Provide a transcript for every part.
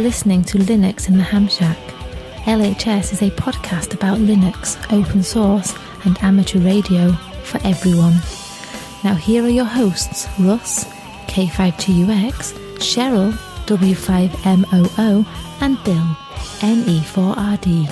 Listening to Linux in the Ham Shack. LHS is a podcast about Linux, open source, and amateur radio for everyone. Now, here are your hosts Russ, K5TUX, Cheryl, W5MOO, and Bill, NE4RD.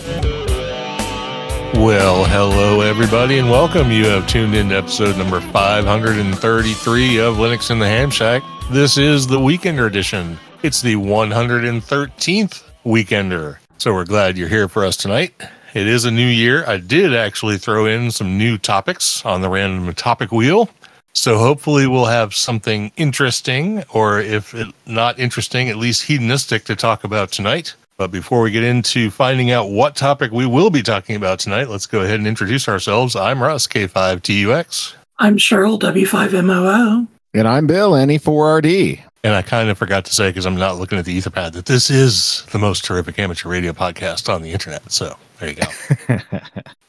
Well, hello everybody, and welcome. You have tuned in to episode number 533 of Linux in the Ham Shack. This is the Weekender edition. It's the 113th Weekender. So we're glad you're here for us tonight. It is a new year. I did actually throw in some new topics on the random topic wheel. So hopefully we'll have something interesting, or if it, not interesting, at least hedonistic to talk about tonight. But before we get into finding out what topic we will be talking about tonight, let's go ahead and introduce ourselves. I'm Russ, K5TUX. I'm Cheryl, W5MOO. And I'm Bill, NE4RD. And I kind of forgot to say, because I'm not looking at the Etherpad, that this is the most terrific amateur radio podcast on the internet. So there you go.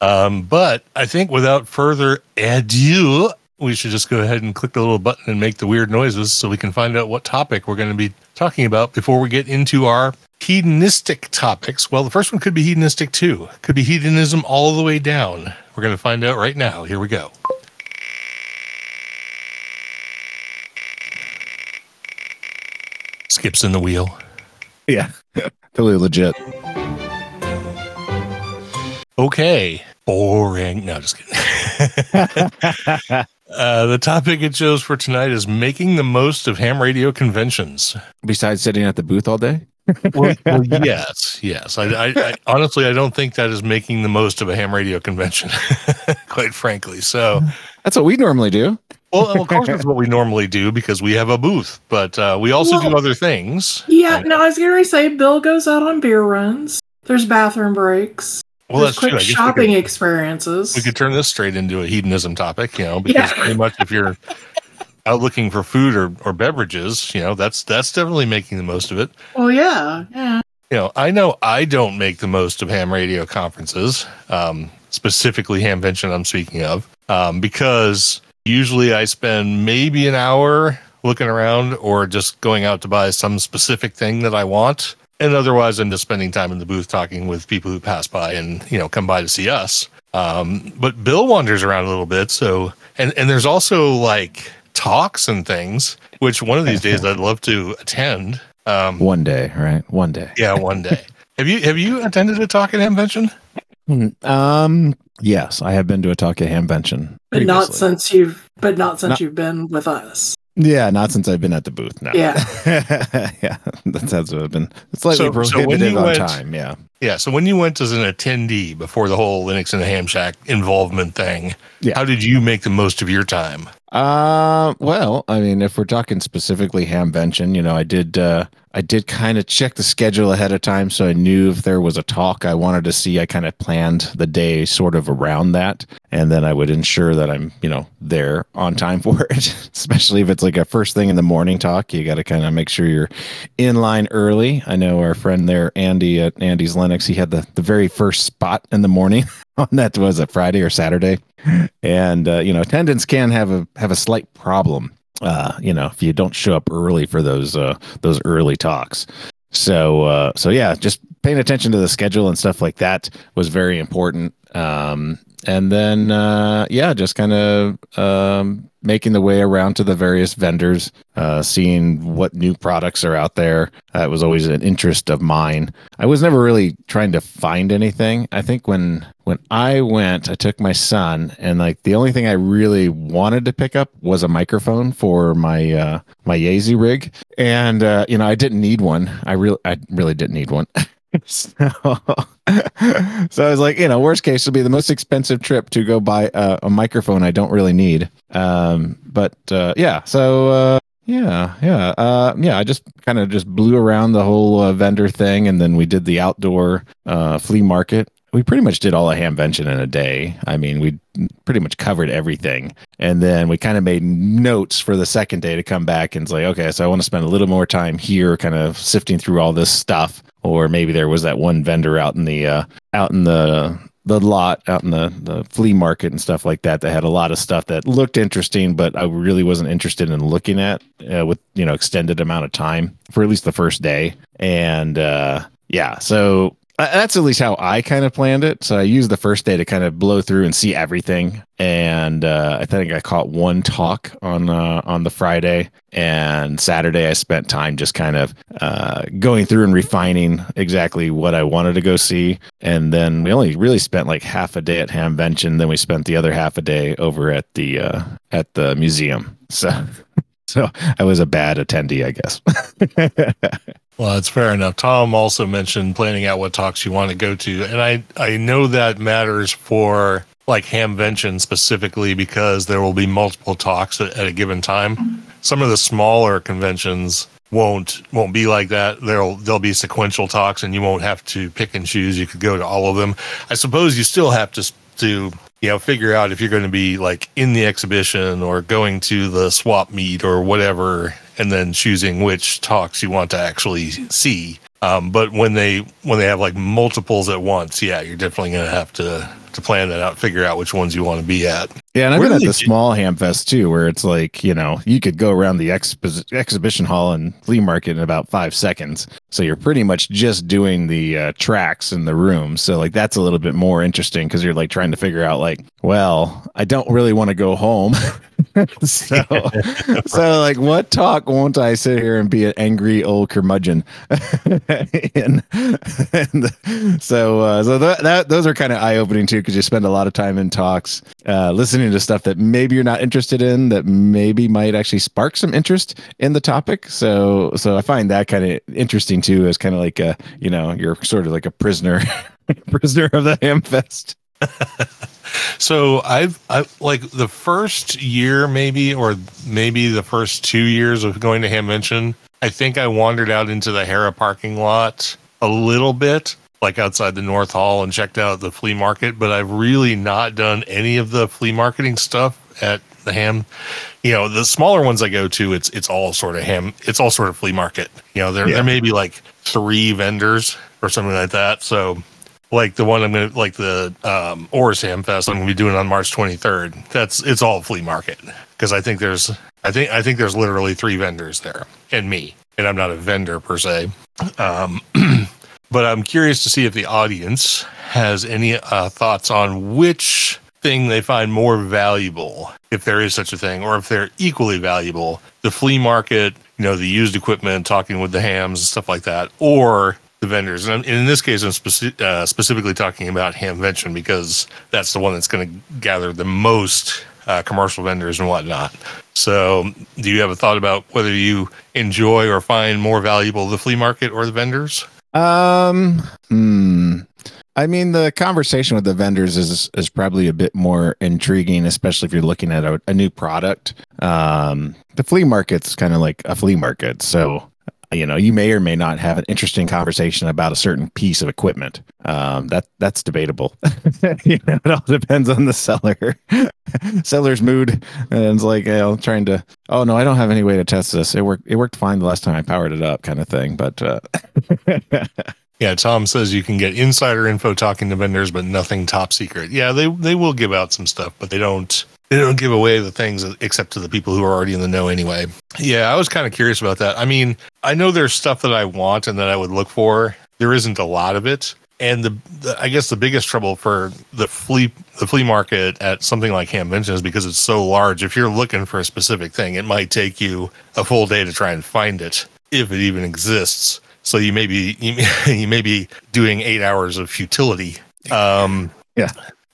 um, but I think without further ado, we should just go ahead and click the little button and make the weird noises so we can find out what topic we're going to be talking about before we get into our hedonistic topics. Well, the first one could be hedonistic too. Could be hedonism all the way down. We're going to find out right now. Here we go. Skips in the wheel. Yeah, totally legit. Okay. Boring. No, just kidding. uh, the topic it chose for tonight is making the most of ham radio conventions. Besides sitting at the booth all day? Well, well, yes, yes. I, I, I honestly, I don't think that is making the most of a ham radio convention, quite frankly. So, That's what we normally do. Well, of course, that's what we normally do because we have a booth, but uh, we also do other things. Yeah, I- no, I was going to say Bill goes out on beer runs. There's bathroom breaks. Well, There's that's true. quick I guess we shopping could- experiences. we could turn this straight into a hedonism topic, you know, because Yeah. pretty much if you're out looking for food or, or beverages, you know, that's that's definitely making the most of it. well, yeah, yeah. You know, I know I don't make the most of ham radio conferences, um, specifically Hamvention I'm speaking of, um, because usually I spend maybe an hour looking around or just going out to buy some specific thing that I want. And otherwise, I'm just spending time in the booth talking with people who pass by and, you know, come by to see us. Um, but Bill wanders around a little bit. So, and, and there's also like talks and things, which one of these days I'd love to attend. Um, One day, right? One day. yeah, one day. have you have you attended a talk at Hamvention? Um, yes, I have been to a talk at Hamvention. But not since you've, but not since Not- you've been with us. Yeah, not since I've been at the booth. No. Yeah. yeah, that's, that's what I've been. It's slightly So- so when prohibitive you on went- time. Yeah. Yeah. So when you went as an attendee before the whole Linux and the Ham Shack involvement thing, Yeah. how did you make the most of your time? Uh, well, I mean, if we're talking specifically Hamvention, you know, I did, uh, I did kind of check the schedule ahead of time, so I knew if there was a talk I wanted to see. I kind of planned the day sort of around that, and then I would ensure that I'm, you know, there on time for it. Especially if it's like a first thing in the morning talk, you got to kind of make sure you're in line early. I know our friend there, Andy at Andy's Linux, he had the the very first spot in the morning on that was a Friday or Saturday and uh, you know attendance can have a have a slight problem uh you know if you don't show up early for those uh those early talks so uh so yeah just paying attention to the schedule and stuff like that was very important um and then uh yeah just kind of um making the way around to the various vendors uh seeing what new products are out there. That was always an interest of mine. I was never really trying to find anything. I think when when i went i took my son and like the only thing i really wanted to pick up was a microphone for my uh my Yaesu rig. And uh you know i didn't need one. I really i really didn't need one so, so I was like, you know, worst case will be the most expensive trip to go buy a, a microphone I don't really need. Um, but uh, yeah, so uh, Yeah, yeah, uh, yeah. I just kind of just blew around the whole uh, vendor thing, and then we did the outdoor uh, flea market. We pretty much did all of Hamvention in a day. I mean, we pretty much covered everything, and then we kind of made notes for the second day to come back and say, okay, so I want to spend a little more time here, kind of sifting through all this stuff, or maybe there was that one vendor out in the uh, out in the the lot out in the, the flea market and stuff like that that had a lot of stuff that looked interesting but i really wasn't interested in looking at uh, with you know extended amount of time for at least the first day. And uh yeah so that's at least how I kind of planned it. So I used the first day to kind of blow through and see everything. And uh, I think I caught one talk on uh, on the Friday and Saturday. I spent time just kind of uh, going through and refining exactly what I wanted to go see. And then we only really spent like half a day at Hamvention. Then we spent the other half a day over at the uh, at the museum. So so I was a bad attendee, I guess. Well, that's fair enough. Tom also mentioned planning out what talks you want to go to, and I I know that matters for like Hamvention specifically because there will be multiple talks at, at a given time. Some of the smaller conventions won't won't be like that. There'll there'll be sequential talks, and you won't have to pick and choose. You could go to all of them. I suppose you still have to to you know figure out if you're going to be like in the exhibition or going to the swap meet or whatever and then choosing which talks you want to actually see. Um, but when they when they have like multiples at once, yeah, you're definitely going to have to to plan that out, figure out which ones you want to be at. Yeah, and I've been at the small Hamfest too, where it's like you know you could go around the expo- exhibition hall and flea market in about five seconds. So you're pretty much just doing the uh, tracks in the room. So like that's a little bit more interesting because you're like trying to figure out like, well, I don't really want to go home. so, so like, what talk won't I sit here and be an angry old curmudgeon? and, and so, uh, so that, that those are kind of eye opening too because you spend a lot of time in talks, uh, listening to stuff that maybe you're not interested in, that maybe might actually spark some interest in the topic. So, so I find that kind of interesting too, as kind of like a you know you're sort of like a prisoner, prisoner of the Hamfest. so I've I like the first year maybe or maybe the first two years of going to Hamvention, I think I wandered out into the Hara parking lot a little bit, like outside the North Hall and checked out the flea market, but I've really not done any of the flea marketing stuff at the ham you know the smaller ones i go to it's it's all sort of ham it's all sort of flea market you know there, yeah. there may be like three vendors or something like that so like the one I'm gonna like the um Oars Ham Fest I'm gonna be doing on March 23rd. That's it's all flea market because I think there's I think I think there's literally three vendors there and me and I'm not a vendor per se. Um, but I'm curious to see if the audience has any uh, thoughts on which thing they find more valuable, if there is such a thing, or if they're equally valuable. The flea market, you know, the used equipment, talking with the hams and stuff like that, or the vendors. And in this case, I'm speci- uh, specifically talking about Hamvention because that's the one that's going to gather the most uh, commercial vendors and whatnot. So, do you have a thought about whether you enjoy or find more valuable the flea market or the vendors? Um, hmm. I mean, the conversation with the vendors is is probably a bit more intriguing, especially if you're looking at a, a new product. Um, the flea market's kind of like a flea market, so you know you may or may not have an interesting conversation about a certain piece of equipment. Um, that that's debatable. You know it all depends on the seller. Seller's mood. And it's like you know trying to oh no i don't have any way to test this. It worked it worked fine the last time i powered it up kind of thing but uh, yeah tom says you can get insider info talking to vendors but nothing top secret. Yeah they they will give out some stuff but they don't they don't give away the things except to the people who are already in the know anyway. Yeah, I was kind of curious about that. I mean, I know there's stuff that I want and that I would look for. There isn't a lot of it. And the, the I guess the biggest trouble for the flea the flea market at something like Hamvention is because it's so large. If you're looking for a specific thing, it might take you a full day to try and find it, if it even exists. So you may be you may, you may be doing eight hours of futility. Um, yeah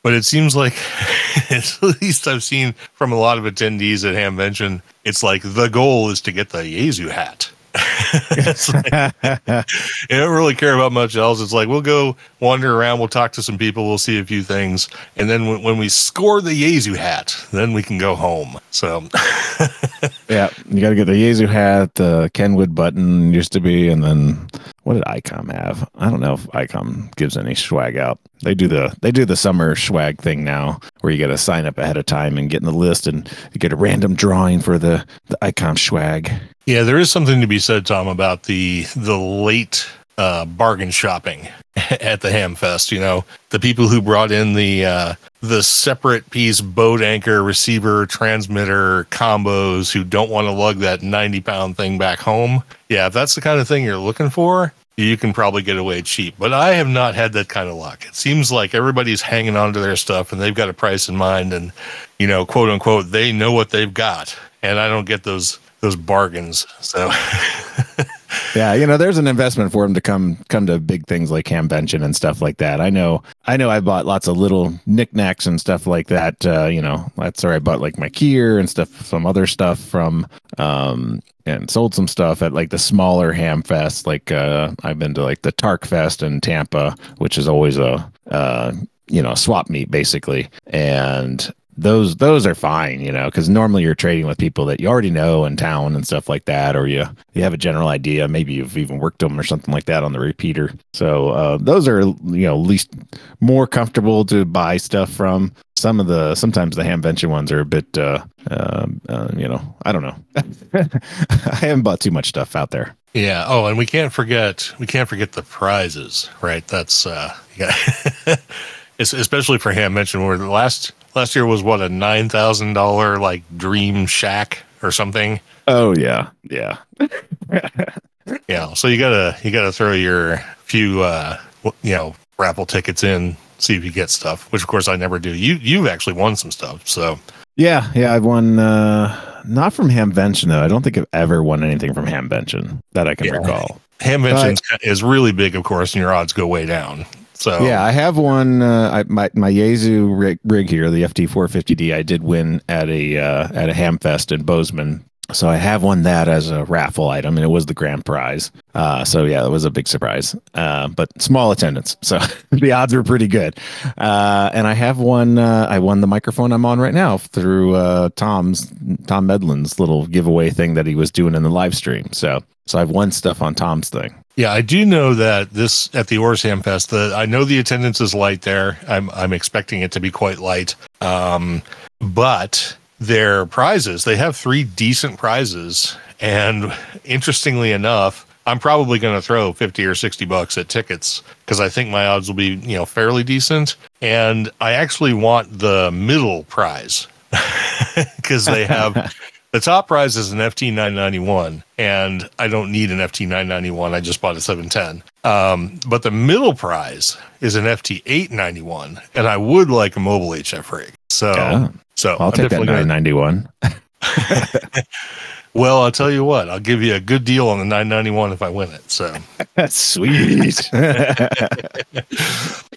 but it seems like at least I've seen from a lot of attendees at Hamvention, it's like the goal is to get the Yaesu hat. like, they don't really care about much else. It's like we'll go wander around, we'll talk to some people, we'll see a few things, and then when, we score the Yaesu hat, then we can go home. So, yeah, you got to get the Yaesu hat, the Kenwood button used to be, and then what did ICOM have? I don't know if ICOM gives any swag out. They do the they do the summer swag thing now, where you got to sign up ahead of time and get in the list, and you get a random drawing for the the ICOM swag. Yeah, there is something to be said, Tom, about the the late uh, bargain shopping at the Hamfest. You know, the people who brought in the uh, the separate piece boat anchor, receiver, transmitter combos who don't want to lug that ninety pound thing back home. Yeah, if that's the kind of thing you're looking for, you can probably get away cheap. But I have not had that kind of luck. It seems like everybody's hanging on to their stuff and they've got a price in mind, and you know, quote unquote, they know what they've got, and I don't get those those bargains. So. yeah, you know, there's an investment for them to come come to big things like Hamvention and stuff like that. I know, I know, I bought lots of little knickknacks and stuff like that. Uh, you know, that's where I bought like my gear and stuff, some other stuff from, um, and sold some stuff at like the smaller ham fest. Like uh, I've been to like the Tark Fest in Tampa, which is always a uh, you know swap meet basically, and those those are fine, you know, because normally you're trading with people that you already know in town and stuff like that, or you you have a general idea. Maybe you've even worked them or something like that on the repeater. So uh, those are you know least more comfortable to buy stuff from. Some of the sometimes the Hamvention ones are a bit uh, uh, uh, you know I don't know. I haven't bought too much stuff out there. Yeah. Oh, and we can't forget we can't forget the prizes, right? That's uh, yeah. especially for Hamvention where the last last year was what a nine thousand dollar like dream shack or something. Oh yeah, yeah, yeah. So you gotta you gotta throw your few uh you know raffle tickets in, see if you get stuff. Which of course I never do. You you've actually won some stuff, so yeah, yeah. I've won uh not from Hamvention though. I don't think I've ever won anything from Hamvention that I can yeah. recall. Hamvention is really big, of course, and your odds go way down. So yeah, I have one. Uh, I, my my Yaesu rig, rig here, the FT 450D. I did win at a uh, at a Hamfest in Bozeman. So I have won that as a raffle item, and it was the grand prize. Uh, so yeah, it was a big surprise, uh, but small attendance, so the odds were pretty good. Uh, and I have won. Uh, I won the microphone I'm on right now through uh, Tom's Tom Medlin's little giveaway thing that he was doing in the live stream. So so I've won stuff on Tom's thing. Yeah, I do know that this at the Orsam Fest. The I know the attendance is light there. I'm I'm expecting it to be quite light. Um, but their prizes, they have three decent prizes, and interestingly enough, I'm probably going to throw 50 or 60 bucks at tickets because I think my odds will be, you know, fairly decent. And I actually want the middle prize because they have the top prize is an FT 991, and I don't need an FT 991. I just bought a 710. Um, but the middle prize is an FT 891, and I would like a mobile HF rig. So, yeah. so I'll I'm take that 991. Well, I'll tell you what, I'll give you a good deal on the 991 if I win it. So that's sweet.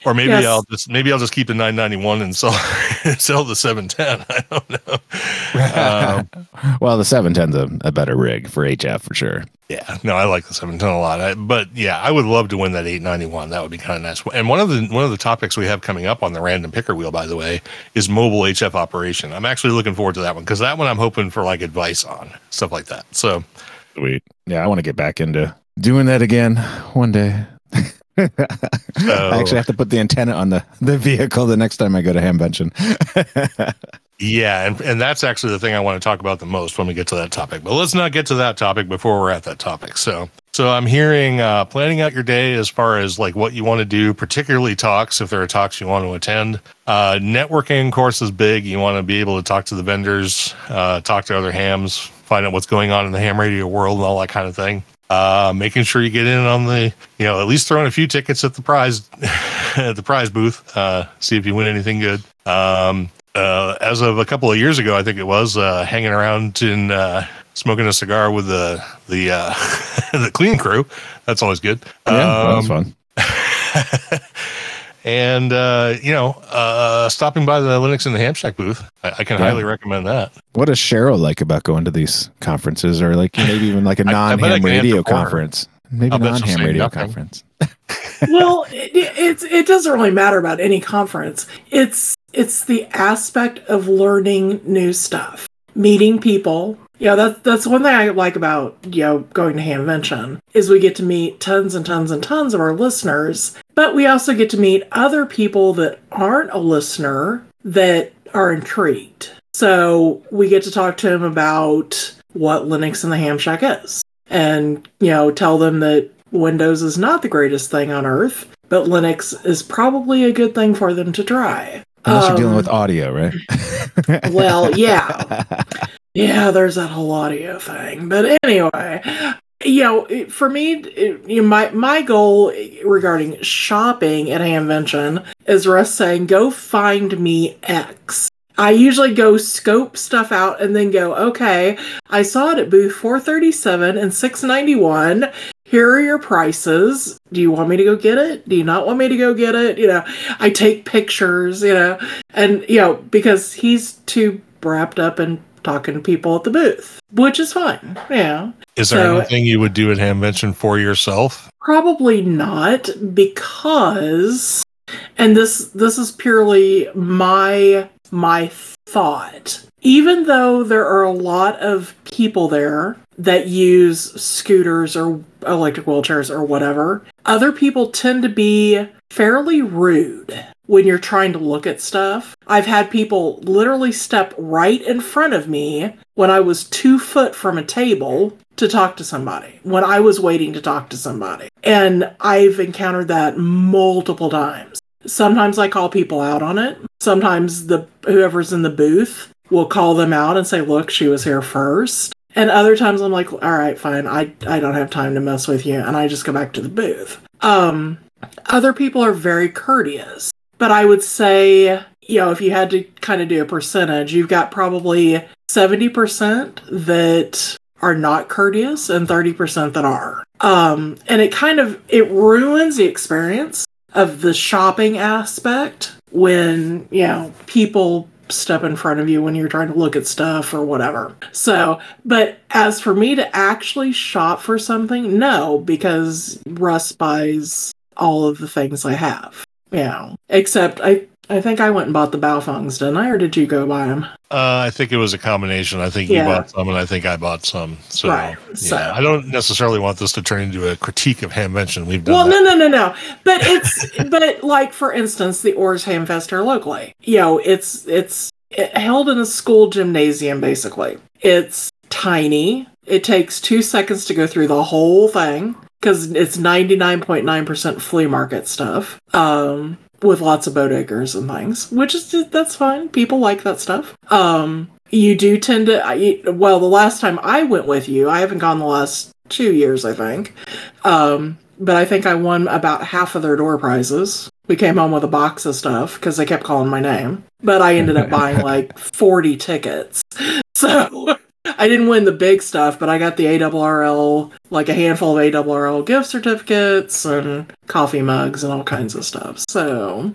or maybe yes. I'll just maybe I'll just keep the 991 and sell sell the 710. I don't know. Well, the 710's a, a better rig for HF for sure. Yeah, no, I like the 710 a lot. I, but yeah, I would love to win that 891. That would be kind of nice. And one of the one of the topics we have coming up on the random picker wheel, by the way, is mobile HF operation. I'm actually looking forward to that one because that one I'm hoping for like advice on stuff like that. So sweet. Yeah, I want to get back into doing that again one day. so, I actually have to put the antenna on the, the vehicle the next time I go to Hamvention. Yeah, and, and that's actually the thing I want to talk about the most when we get to that topic. But let's not get to that topic before we're at that topic. So, so I'm hearing uh, planning out your day as far as like what you want to do, particularly talks if there are talks you want to attend. Uh, networking, course, is big. You want to be able to talk to the vendors, uh, talk to other hams, find out what's going on in the ham radio world, and all that kind of thing. Uh, making sure you get in on the, you know, at least throwing a few tickets at the prize, at the prize booth. Uh, see if you win anything good. Um, uh, as of a couple of years ago, I think it was uh, hanging around in uh, smoking a cigar with the the uh, the clean crew. That's always good. Yeah, um, fun. and uh, you know, uh, stopping by the Linux in the Ham Shack booth, I, I can yeah. highly recommend that. What does Cheryl like about going to these conferences, or like maybe even like a non-ham radio conference? Maybe non-ham radio nothing. conference. Well, it, it's it doesn't really matter about any conference. It's it's the aspect of learning new stuff, meeting people, Yeah, that's that's one thing I like about you know going to Hamvention is we get to meet tons and tons and tons of our listeners, but we also get to meet other people that aren't a listener that are intrigued. So we get to talk to them about what Linux in the Ham Shack is, and you know tell them that Windows is not the greatest thing on earth, but Linux is probably a good thing for them to try. Unless you're dealing Um, with audio, right? well, yeah. Yeah, there's that whole audio thing. But anyway, you know, for me, it, you know, my my goal regarding shopping at Hamvention is Russ saying, "Go find me X." I usually go scope stuff out and then go, "Okay, I saw it at booth 437 and 691. Here are your prices. Do you want me to go get it? Do you not want me to go get it?" You know, I take pictures, you know, and you know because he's too wrapped up in talking to people at the booth, which is fine. Yeah, Is there So- anything you would do at Hamvention for yourself? probably not because, and this this is purely my my thought. Even though there are a lot of people there that use scooters or electric wheelchairs or whatever, other people tend to be fairly rude when you're trying to look at stuff. I've had people literally step right in front of me when I was two foot from a table to talk to somebody, when I was waiting to talk to somebody. And I've encountered that multiple times. Sometimes I call people out on it. Sometimes the whoever's in the booth will call them out and say, "Look, she was here first. And other times I'm like, "All right, fine. I I don't have time to mess with you." And I just go back to the booth. Um other people are very courteous. But I would say, you know, if you had to kind of do a percentage, you've got probably 70% that are not courteous and 30% that are. Um, and it kind of it ruins the experience of the shopping aspect when, you know, people step in front of you when you're trying to look at stuff or whatever. So, but as for me to actually shop for something, no, because Russ buys all of the things I have. You know, except I I think I went and bought the Baofengs, didn't I? Or did you go buy them? Uh, I think it was a combination. I think Yeah. you bought some, and I think I bought some. So, Right. yeah, So- I don't necessarily want this to turn into a critique of Hamvention. We've done Well, that. no, no, no, no. But it's but like for instance, the Oars Hamfest here locally. You know, it's it's it, held in a school gymnasium basically. It's tiny. It takes two seconds to go through the whole thing because it's ninety nine point nine percent flea market stuff. Um. With lots of bodegas and things, which is that's fine. People like that stuff. Um, you do tend to. I, well, the last time I went with you, I haven't gone the last two years, I think. Um, but I think I won about half of their door prizes. We came home with a box of stuff because they kept calling my name. But I ended up buying like 40 tickets. So I didn't win the big stuff, but I got the ARRL, like a handful of ARRL gift certificates and coffee mugs and all kinds of stuff. So,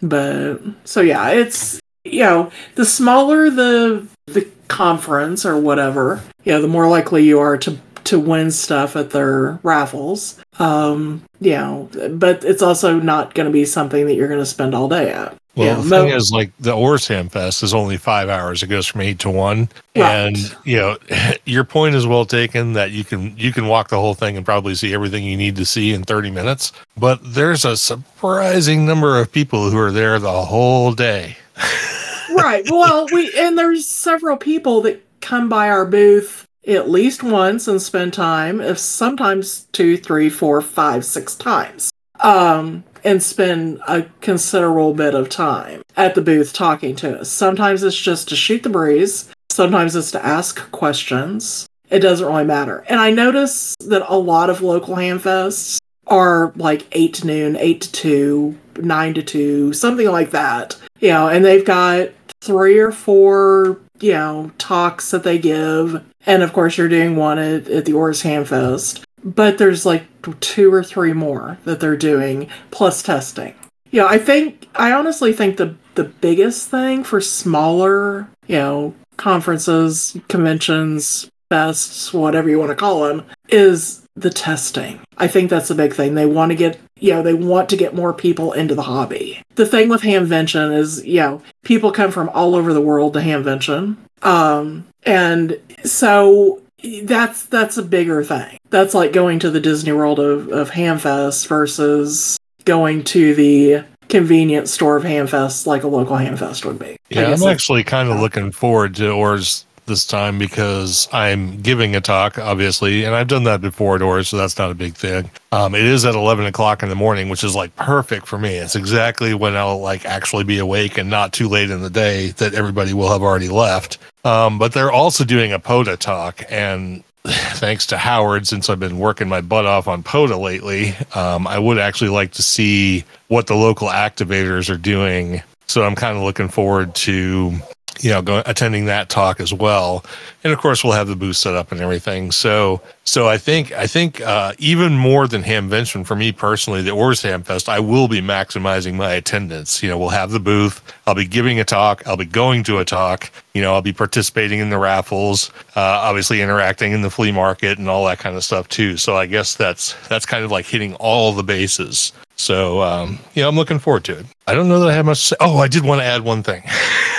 but, so yeah, it's, you know, the smaller the, the conference or whatever, you know, the more likely you are to to win stuff at their raffles. Um, you know, but it's also not going to be something that you're going to spend all day at. Well, yeah, the mo- thing is, like the Orsham Fest is only five hours. It goes from eight to one, Right. and you know your point is well taken that you can you can walk the whole thing and probably see everything you need to see in thirty minutes. But there's a surprising number of people who are there the whole day. right. Well, we and there's several people that come by our booth at least once and spend time, if sometimes two, three, four, five, six times. Um, and spend a considerable bit of time at the booth talking to us. Sometimes it's just to shoot the breeze. Sometimes it's to ask questions. It doesn't really matter. And I notice that a lot of local hamfests are like 8 to noon, 8 to 2, 9 to 2, something like that. You know, and they've got three or four, you know, talks that they give. And of course, you're doing one at, at the Oars Hamfest. But there's like two or three more that they're doing, plus testing. Yeah, I think, I honestly think the, the biggest thing for smaller, you know, conferences, conventions, fests, whatever you want to call them, is the testing. I think that's the big thing. They want to get, you know, they want to get more people into the hobby. The thing with Hamvention is, you know, people come from all over the world to Hamvention. Um, and so that's that's a bigger thing. That's like going to the Disney World of, of Hamfest versus going to the convenience store of Hamfest like a local Hamfest would be. Yeah, I'm actually kind of looking forward to Oars this time because I'm giving a talk, obviously, and I've done that before so that's not a big thing. Um, it is at 11 o'clock in the morning, which is like perfect for me. It's exactly when I'll like actually be awake and not too late in the day that everybody will have already left. Um, but they're also doing a POTA talk, and thanks to Howard, since I've been working my butt off on POTA lately, um, I would actually like to see what the local activators are doing. So I'm kind of looking forward to, you know, going attending that talk as well. And of course, we'll have the booth set up and everything. So, so I think, I think uh, even more than Hamvention for me personally, the Oars Hamfest, I will be maximizing my attendance. You know, we'll have the booth. I'll be giving a talk. I'll be going to a talk. You know, I'll be participating in the raffles, uh, obviously interacting in the flea market and all that kind of stuff too. So I guess that's that's kind of like hitting all the bases. So um, yeah, I'm looking forward to it. I don't know that I have much to say. Oh, I did want to add one thing.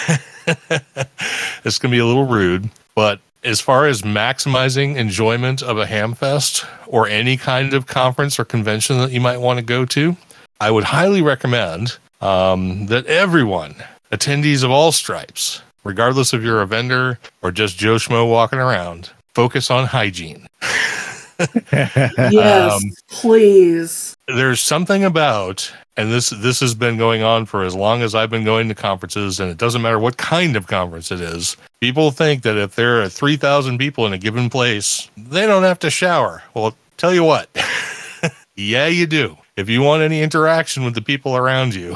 it's going to be a little rude, but as far as maximizing enjoyment of a hamfest or any kind of conference or convention that you might want to go to, I would highly recommend um, that everyone, attendees of all stripes, regardless if you're a vendor or just Joe Schmo walking around, focus on hygiene. Yes, Um, please. there's something about and this this has been going on for as long as I've been going to conferences and it doesn't matter what kind of conference it is. People think that if there are 3000 people in a given place, they don't have to shower. Well, tell you what. yeah, you do. If you want any interaction with the people around you,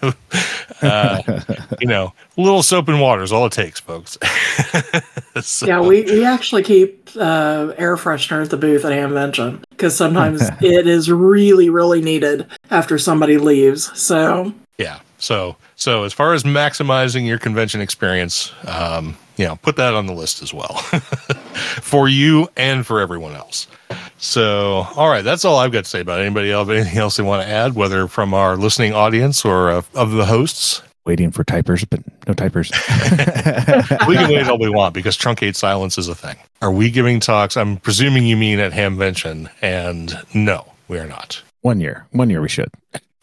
uh, you know, a little soap and water is all it takes, folks. So- Yeah, we, we actually keep uh, air freshener at the booth at Hamvention because sometimes it is really, really needed after somebody leaves. So, yeah so so as far as maximizing your convention experience um you know put that on the list as well for you and for everyone else so all right that's all i've got to say about it. anybody else anything else they want to add whether from our listening audience or uh, of the hosts Waiting for typers, but no typers. we can wait all we want because truncate silence is a thing are we giving talks i'm presuming you mean at hamvention and no we are not one year. One year we should.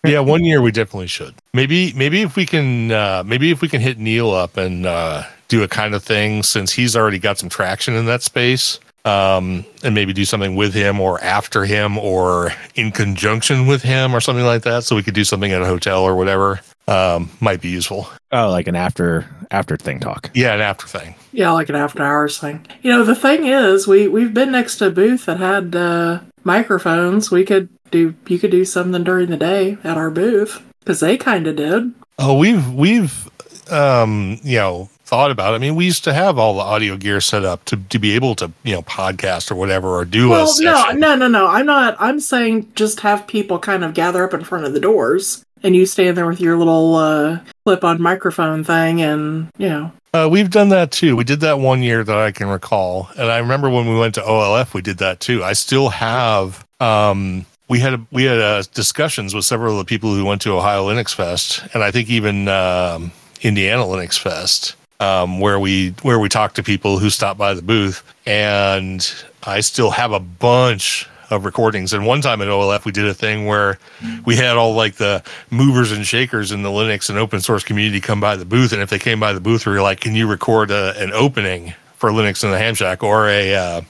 Yeah, one year we definitely should. Maybe maybe if we can uh maybe if we can hit Neil up and uh do a kind of thing since he's already got some traction in that space. Um and maybe do something with him or after him or in conjunction with him or something like that so we could do something at a hotel or whatever. Um might be useful. Oh, like an after after thing talk. Yeah, an after thing. yeah, like an after hours thing. You know, the thing is, we, we've been next to a booth that had uh, microphones. We could do, you could do something during the day at our booth because they kind of did. Oh, we've we've um, you know, thought about it. I mean, we used to have all the audio gear set up to to be able to, you know, podcast or whatever or do a Well, no, no, no, no. I'm not. I'm saying just have people kind of gather up in front of the doors, and you stand there with your little uh, clip-on microphone thing, and you know, Uh, we've done that too. We did that one year that I can recall, and I remember when we went to OLF, we did that too. I still have. Um, we had we had uh, discussions with several of the people who went to Ohio Linux Fest, and I think even um, Indiana Linux Fest, um, where we where we talked to people who stopped by the booth, and I still have a bunch of recordings. And one time at OLF, we did a thing where we had all like the movers and shakers in the Linux and open source community come by the booth. And if they came by the booth, we were like, can you record a, an opening for Linux in the Ham Shack or a, uh,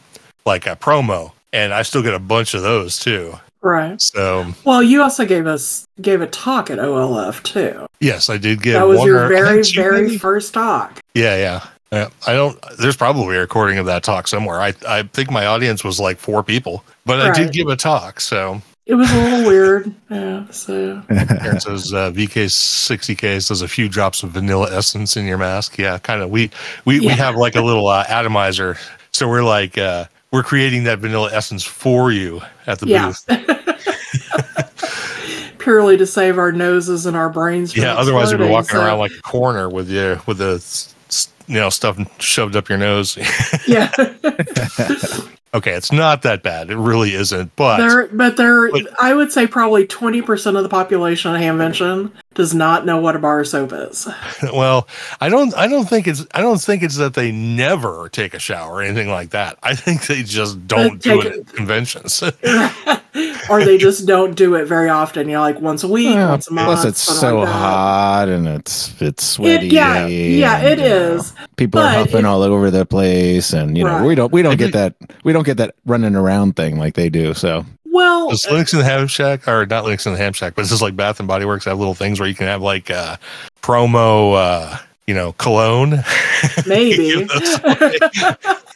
like a promo? And I still get a bunch of those too. Right. So Well, you also gave us gave a talk at OLF too. yes, I did get that was your very, very maybe? first talk. Yeah, yeah. Yeah, I don't. There's probably a recording of that talk somewhere. I I think my audience was like four people, but I did give a talk. So It was a little weird. Yeah. So it says uh, VK60K says a few drops of vanilla essence in your mask. Yeah, kind of. We we, we have like a little uh, atomizer, so we're like uh, we're creating that vanilla essence for you at the yeah. booth. Purely to save our noses and our brains. From Yeah, otherwise we'd be walking so- around like a corner with you with the you know stuff shoved up your nose. yeah. Okay, it's not that bad. It really isn't. But There, but there, But- I would say probably twenty percent of the population of Hamvention does not know what a bar of soap is. well, I don't. I don't think it's. I don't think it's that they never take a shower or anything like that. I think they just don't do it at conventions. or they just don't do it very often. You know, like once a week, Yeah, once a month. plus, it's so like hot and it's it's sweaty. It, yeah, yeah, and, it you know, is. People are huffing it- all over the place, and you know Right. we don't we don't I get that we don't get that running around thing like they do. So Well, Does Linux in the Ham Shack, or not Linux in the Ham Shack, but this is like Bath and Body Works have little things where you can have like uh, promo, uh, you know, cologne. maybe You know,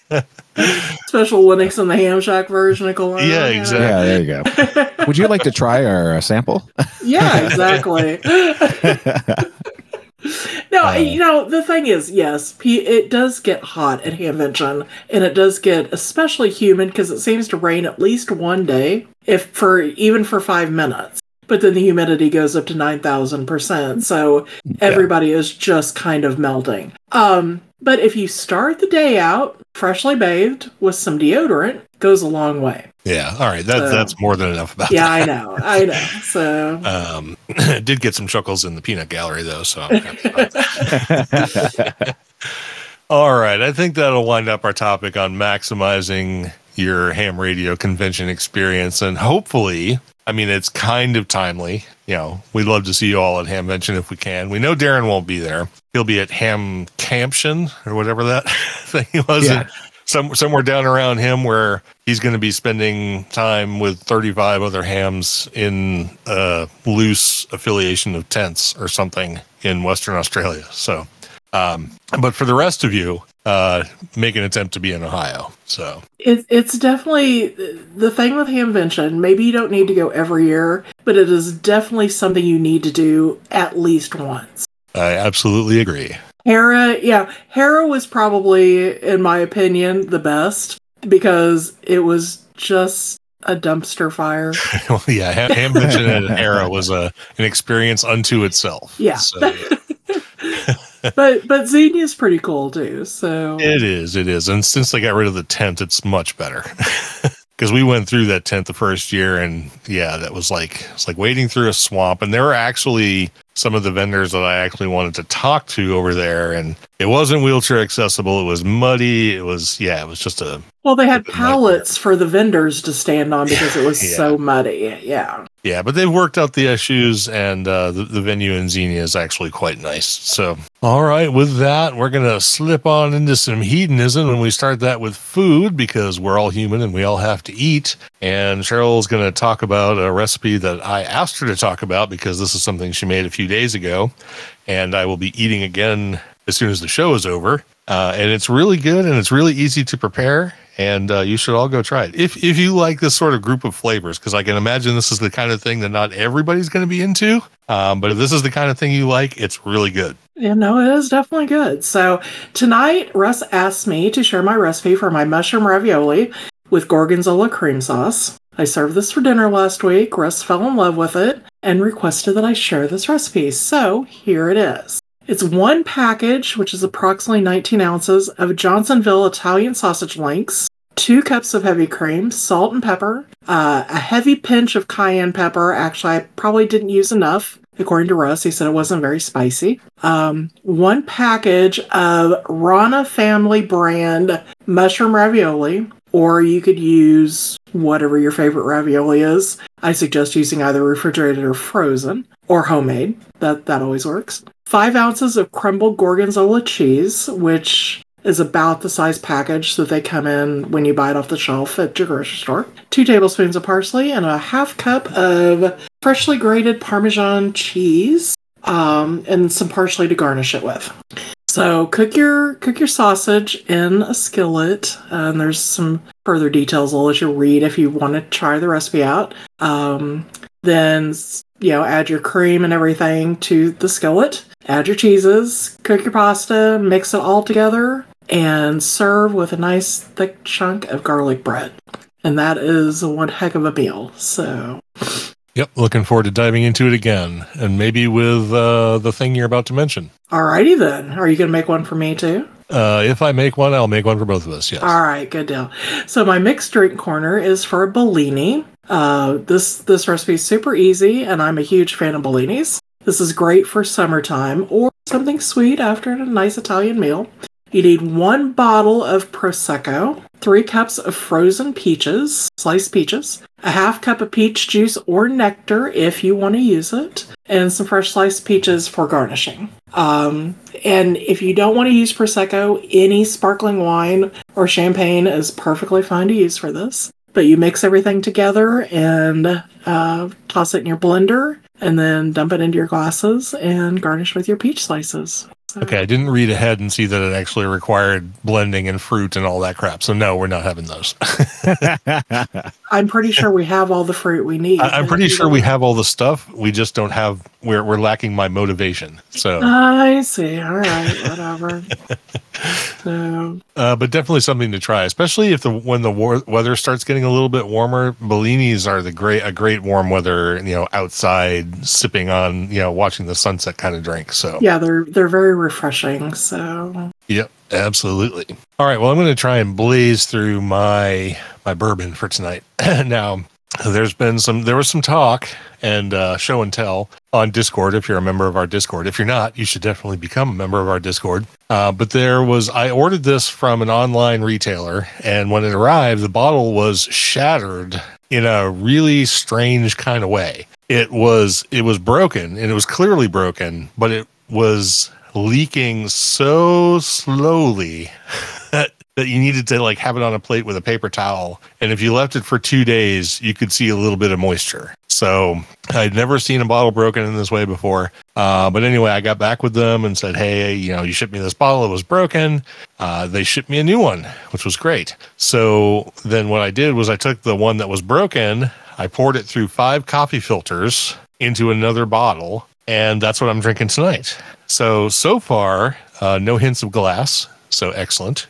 special Linux and the Ham Shack version of Cologne. Yeah, exactly. yeah, there you go. Would you like to try our uh, sample? Yeah, exactly. no, Uh, you know the thing is, yes, P- it does get hot at Hamvention, and it does get especially humid because it seems to rain at least one day, if for even for five minutes. But then the humidity goes up to nine thousand percent, so everybody is just kind of melting. Um, but if you start the day out freshly bathed with some deodorant, goes a long way. yeah, all right, that, So- that's more than enough about Yeah, I know, I know. So. Um, did get some chuckles in the peanut gallery though, so. I'm happy about that. All right, I think that'll wind up our topic on maximizing your ham radio convention experience, and hopefully, I mean, it's kind of timely. You know, we'd love to see you all at Hamvention if we can. We know Darren won't be there; he'll be at Ham Camption or whatever that thing was. Yeah. Some, somewhere down around him where he's going to be spending time with 35 other hams in a loose affiliation of tents or something in Western Australia. So, um, but for the rest of you, uh, make an attempt to be in Ohio. So, It, it's definitely the thing with Hamvention. Maybe you don't need to go every year, but it is definitely something you need to do at least once. I absolutely agree. Hara, yeah, Hara was probably, in my opinion, the best because it was just a dumpster fire. well, yeah, Ham, Hamvention and Era was a an experience unto itself. Yeah. So, yeah. But but Xenia's pretty cool too. So It is, it is. And since they got rid of the tent, it's much better. Because we went through that tent the first year, and yeah, that was like it's like wading through a swamp. And there were actually some of the vendors that I actually wanted to talk to over there, and it wasn't wheelchair accessible. It was muddy. It was yeah, it was just a well, they had nightmare. pallets for the vendors to stand on because it was Yeah. so muddy. Yeah. yeah. But they've worked out the issues, and uh, the the venue in Xenia is actually quite nice. So all right, with that, we're gonna slip on into some hedonism, and we start that with food because we're all human and we all have to eat. And Cheryl's gonna talk about a recipe that I asked her to talk about because this is something she made a few days ago, and I will be eating again as soon as the show is over. Uh, and it's really good and it's really easy to prepare. And uh, you should all go try it if if you like this sort of group of flavors, because I can imagine this is the kind of thing that not everybody's going to be into. Um, but if this is the kind of thing you like, it's really good. Yeah, no, it is definitely good. So tonight, Russ asked me to share my recipe for my mushroom ravioli with gorgonzola cream sauce. I served this for dinner last week. Russ fell in love with it and requested that I share this recipe. So here it is. It's one package, which is approximately 19 ounces, of Johnsonville Italian sausage links, two cups of heavy cream, salt and pepper, uh, a heavy pinch of cayenne pepper. Actually, I probably didn't use enough. According to Russ, he said it wasn't very spicy. Um, one package of Rana family brand mushroom ravioli, or you could use whatever your favorite ravioli is. I suggest using either refrigerated or frozen or homemade. That that always works. Five ounces of crumbled gorgonzola cheese, which is about the size package that they come in when you buy it off the shelf at your grocery store. Two tablespoons of parsley and a half cup of freshly grated Parmesan cheese, um, and some parsley to garnish it with. So cook your cook your sausage in a skillet, and there's some further details I'll let you read if you want to try the recipe out. Um, then you know add your cream and everything to the skillet. Add your cheeses, cook your pasta, mix it all together, and serve with a nice thick chunk of garlic bread. And that is one heck of a meal. So Yep, looking forward to diving into it again, and maybe with uh, the thing you're about to mention. Alrighty then. Are you gonna make one for me too? Uh, if I make one, I'll make one for both of us. Yes. All right, good deal. So my mixed drink corner is for Bellini. Uh, this this recipe is super easy, and I'm a huge fan of Bellinis. This is great for summertime or something sweet after a nice Italian meal. You need one bottle of Prosecco, three cups of frozen peaches, sliced peaches, a half cup of peach juice or nectar if you want to use it, and some fresh sliced peaches for garnishing. Um, and if you don't want to use Prosecco, any sparkling wine or champagne is perfectly fine to use for this. But you mix everything together and uh, toss it in your blender and then dump it into your glasses and garnish with your peach slices. So- Okay, I didn't read ahead and see that it actually required blending and fruit and all that crap. So no, we're not having those. I'm pretty sure we have all the fruit we need. I, I'm pretty sure we have all the stuff. We just don't have. We're we're lacking my motivation. So, I see. All right, whatever. so, uh, but definitely something to try, especially if the when the war, weather starts getting a little bit warmer. Bellinis are the great a great warm weather. You know, outside sipping on you know watching the sunset kind of drink. So yeah, they're they're very refreshing. So, Yep, absolutely. All right, well, I'm going to try and blaze through my my bourbon for tonight. now, there's been some there was some talk and uh, show and tell on Discord. If you're a member of our Discord, if you're not, you should definitely become a member of our Discord. Uh, but there was I ordered this from an online retailer, and when it arrived, the bottle was shattered in a really strange kind of way. It was it was broken, and it was clearly broken, but it was leaking so slowly that, you needed to like have it on a plate with a paper towel and if you left it for two days you could see a little bit of moisture. So i'd never seen a bottle broken in this way before uh, but anyway i got back with them and said hey you know you shipped me this bottle it was broken. Uh, they shipped me a new one which was great. So then what i did was i took the one that was broken i poured it through five coffee filters into another bottle and that's what I'm drinking tonight. So so far, uh, no hints of glass, so excellent.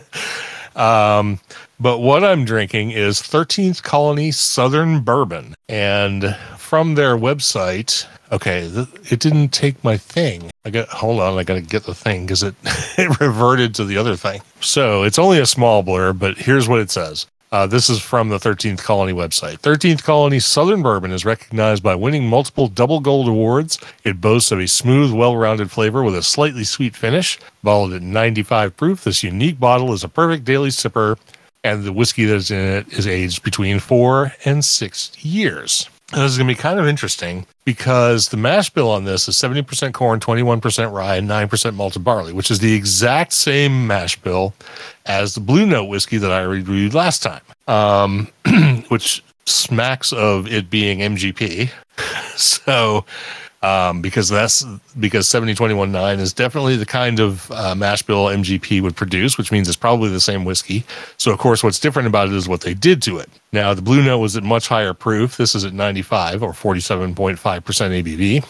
um, but what I'm drinking is 13th Colony Southern Bourbon, and from their website. Okay, th- it didn't take my thing. I got hold on, I got to get the thing because it it reverted to the other thing. So it's only a small blur, but here's what it says. Uh, this is from the 13th Colony website. 13th Colony Southern Bourbon is recognized by winning multiple double gold awards. It boasts of a smooth, well rounded flavor with a slightly sweet finish. Bottled at 95 proof, this unique bottle is a perfect daily sipper, and the whiskey that's in it is aged between four and six years. This is going to be kind of interesting because the mash bill on this is 70% corn, 21% rye, and 9% malted barley, which is the exact same mash bill as the Blue Note whiskey that I reviewed last time, um, which smacks of it being MGP. so, um, because that's because 70219 is definitely the kind of uh, mash bill MGP would produce, which means it's probably the same whiskey. So, of course, what's different about it is what they did to it. Now, the Blue Note was at much higher proof. This is at 95 or 47.5% ABV.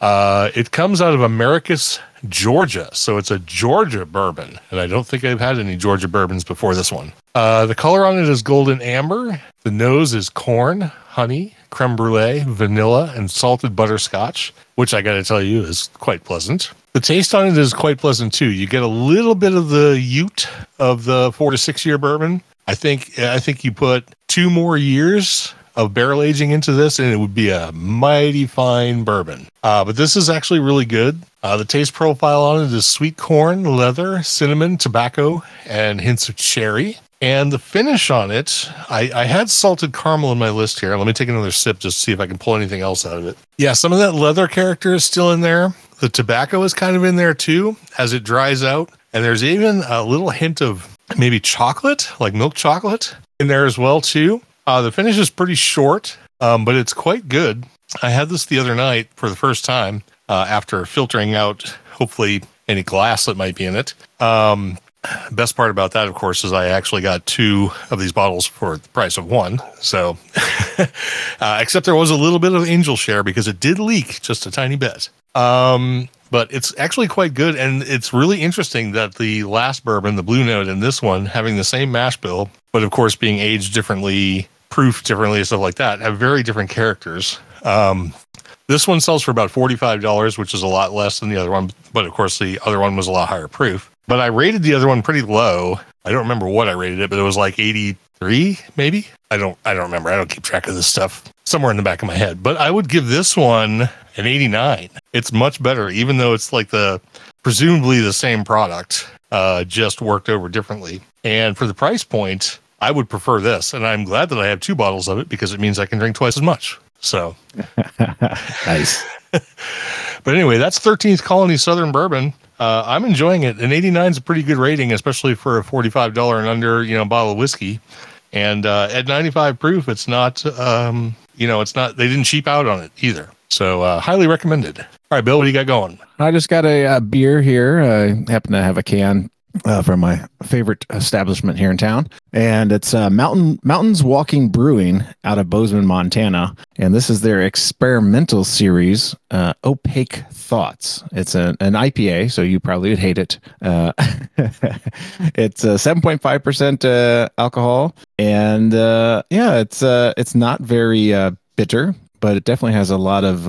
Uh, it comes out of Americus, Georgia. So it's a Georgia bourbon. And I don't think I've had any Georgia bourbons before this one. Uh, the color on it is golden amber. The nose is corn, honey, creme brulee, vanilla, and salted butterscotch, which I got to tell you is quite pleasant. The taste on it is quite pleasant too. You get a little bit of the ute of the four to six year bourbon. I think I think you put two more years of barrel aging into this, and it would be a mighty fine bourbon. Uh, but this is actually really good. Uh, the taste profile on it is sweet corn, leather, cinnamon, tobacco, and hints of cherry. And the finish on it, I, I had salted caramel in my list here. Let me take another sip just to see if I can pull anything else out of it. Yeah, some of that leather character is still in there. The tobacco is kind of in there too as it dries out. And there's even a little hint of maybe chocolate, like milk chocolate, in there as well too. Uh, the finish is pretty short, um, but it's quite good. I had this the other night for the first time uh, after filtering out, hopefully, any glass that might be in it. Um, best part about that, of course, is I actually got two of these bottles for the price of one. So, uh, except there was a little bit of angel share because it did leak just a tiny bit. Um, but it's actually quite good. And it's really interesting that the last bourbon, the Blue Note, and this one having the same mash bill, but of course being aged differently, proof differently, and stuff like that, have very different characters. Um, this one sells for about $45, which is a lot less than the other one. But of course, the other one was a lot higher proof. But I rated the other one pretty low. I don't remember what I rated it, but it was like 83, maybe. I don't I don't remember. I don't keep track of this stuff. Somewhere in the back of my head. But I would give this one an 89. It's much better, even though it's like the presumably the same product, uh, just worked over differently. And for the price point, I would prefer this. And I'm glad that I have two bottles of it because it means I can drink twice as much. So nice. But anyway, that's 13th Colony Southern Bourbon. Uh, I'm enjoying it. An 89 is a pretty good rating, especially for a $45 and under, you know, bottle of whiskey. And uh, at 95 proof, it's not, um, you know, it's not, they didn't cheap out on it either. So uh, highly recommended. All right, Bill, what do you got going? I just got a, uh beer here. I happen to have a can uh, from my favorite establishment here in town, and it's uh, Mountain Mountains Walking Brewing out of Bozeman, Montana, and this is their experimental series, uh, Opaque Thoughts. It's a, an IPA, so you probably would hate it. Uh, it's uh, seven point five percent uh, alcohol, and yeah, it's it's not very bitter, but it definitely has a lot of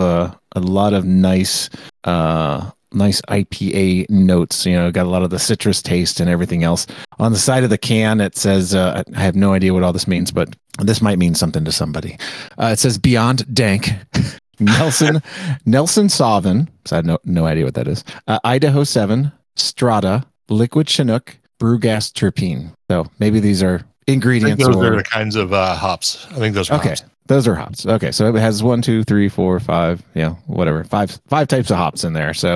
a lot of nice uh, nice IPA notes. You know, got a lot of the citrus taste and everything else. On the side of the can, it says, uh, I have no idea what all this means, but this might mean something to somebody. Uh, it says Beyond Dank. Nelson Nelson Sauvin. So I have no no idea what that is. Uh, Idaho Seven, Strata, Liquid Chinook, Brew Gas Terpene. So maybe these are ingredients. those or- are the kinds of uh, hops. I think those are Okay. hops. Those are hops. Okay, so it has one, two, three, four, five, yeah, whatever, five, five types of hops in there. So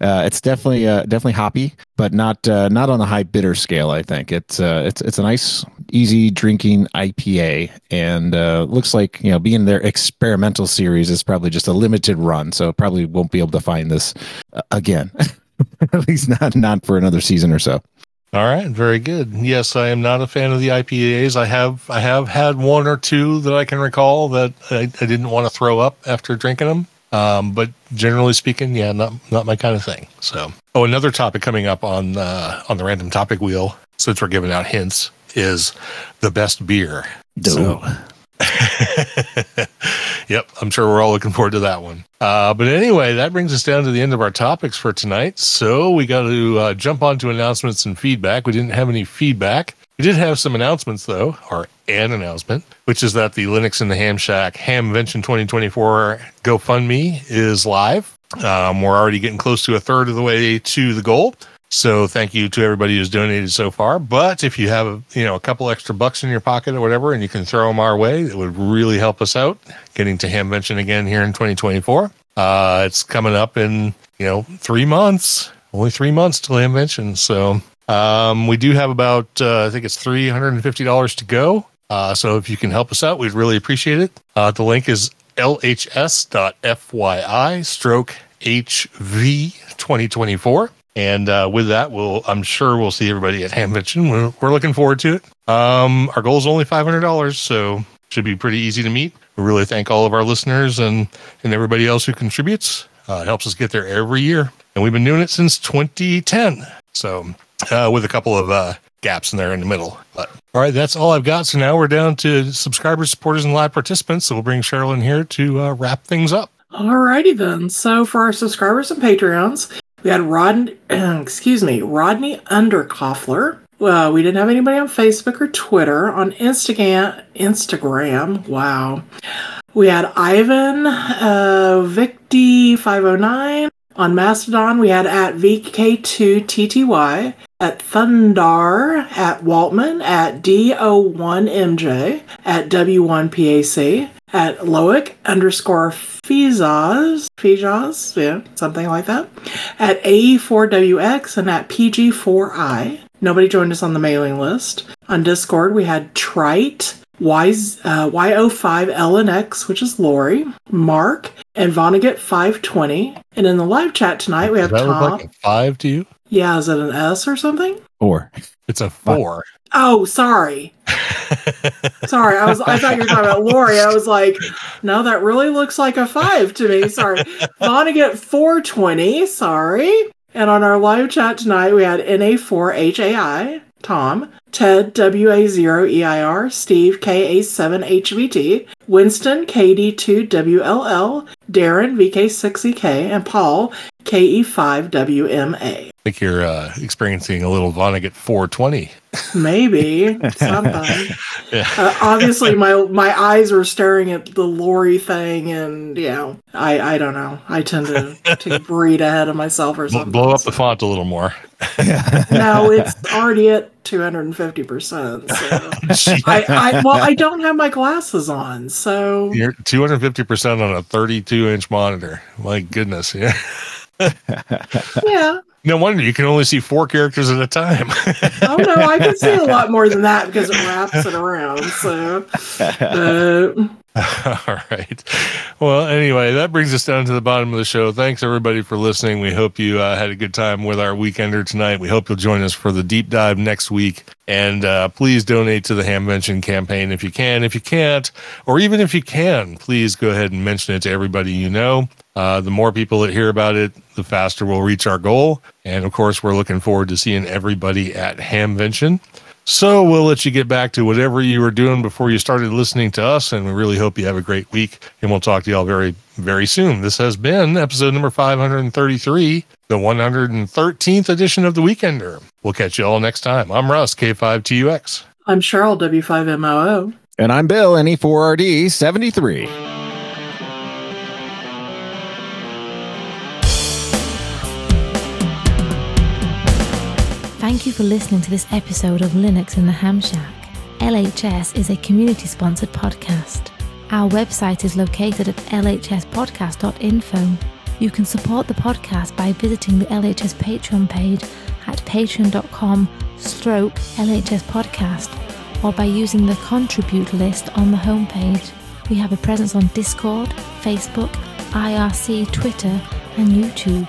uh, it's definitely, uh, definitely hoppy, but not, uh, not on a high bitter scale. I think it's, uh, it's, it's a nice, easy drinking IPA, and uh, looks like you know, being their experimental series is probably just a limited run, so probably won't be able to find this uh, again. At least not, not for another season or so. All right, very good. Yes, I am not a fan of the IPAs. I have I have had one or two that I can recall that I, I didn't want to throw up after drinking them. Um, but generally speaking, yeah, not not my kind of thing. So, oh, another topic coming up on uh, on the random topic wheel, since we're giving out hints, is the best beer. So- yep, I'm sure we're all looking forward to that one. Uh, but anyway, that brings us down to the end of our topics for tonight. So we got to uh, jump on to announcements and feedback. We didn't have any feedback. We did have some announcements though, or an announcement, which is that the Linux in the Ham Shack Hamvention 2024 GoFundMe is live. Um, we're already getting close to a third of the way to the goal. So thank you to everybody who's donated so far. But if you have you know a couple extra bucks in your pocket or whatever, and you can throw them our way, it would really help us out getting to Hamvention again here in 2024. Uh, it's coming up in you know three months, only three months till Hamvention. So um, we do have about uh, I think it's three hundred and fifty dollars to go. Uh, so if you can help us out, we'd really appreciate it. Uh, the link is lhs.fyi stroke HV 2024. And uh, with that, we'll I'm sure we'll see everybody at Hamvention. We're, we're looking forward to it. Um, our goal is only five hundred dollars, so should be pretty easy to meet. We really thank all of our listeners and and everybody else who contributes. Uh, it helps us get there every year, and we've been doing it since 2010. So uh, with a couple of uh, gaps in there in the middle. But all right, that's all I've got. So now we're down to subscribers, supporters, and live participants. So we'll bring Cheryl in here to uh, wrap things up. Alrighty then. So for our subscribers and Patreons, we had Rod, excuse me, Rodney Underkoffler. Well, we didn't have anybody on Facebook or Twitter. On Instagram, Instagram, wow. We had Ivan, uh, Victy509. On Mastodon, we had at VK2TTY, at Thundar, at Waltman, at DO1MJ, at W1PAC, at Loic underscore Fizaz, Fizaz, yeah, something like that, at AE4WX, and at PG4I. Nobody joined us on the mailing list. On Discord, we had Trite, Y, uh, Y05LNX, which is Lori, Mark, and Vonnegut520. And in the live chat tonight, we have Does that look Tom. like five to you? Yeah, is it an S or something? Or It's a four. Oh, sorry. Sorry, I was I thought you were talking about Lori. I was like, no, that really looks like a five to me. Sorry. Vonnegut 420, sorry. And on our live chat tonight, we had NA4HAI, Tom, Ted WA0EIR, Steve KA7HVT, Winston KD2WLL, Darren VK6EK, and Paul KE5WMA. Think you're uh, experiencing a little Vonnegut 420. Maybe. Yeah. Uh, obviously, my my eyes are staring at the Lori thing, and you know, I I don't know. I tend to to breathe ahead of myself or something. Blow up the font a little more. no, it's already at two hundred and fifty percent. So I, I well, I don't have my glasses on, so You're 250% on a 32 inch monitor. My goodness. Yeah. yeah. No wonder you can only see four characters at a time. Oh no, I can see a lot more than that because it wraps it around. So, uh, All right. Well, anyway, that brings us down to the bottom of the show. Thanks everybody for listening. We hope you uh, had a good time with our weekender tonight. We hope you'll join us for the deep dive next week. And uh, please donate to the Hamvention campaign if you can. If you can't, or even if you can, please go ahead and mention it to everybody you know. Uh, the more people that hear about it, the faster we'll reach our goal. And of course, we're looking forward to seeing everybody at Hamvention. So we'll let you get back to whatever you were doing before you started listening to us. And we really hope you have a great week. And we'll talk to y'all very, very soon. This has been episode number 533, the 113th edition of The Weekender. We'll catch you all next time. I'm Russ, K5TUX. I'm Cheryl, W5MOO. And I'm Bill, NE4RD73. Thank you for listening to this episode of Linux in the Ham Shack. LHS is a community sponsored podcast. Our website is located at lhspodcast.info. You can support the podcast by visiting the LHS Patreon page at patreon.com stroke LHS podcast or by using the contribute list on the homepage. We have a presence on Discord, Facebook, IRC, Twitter, and YouTube.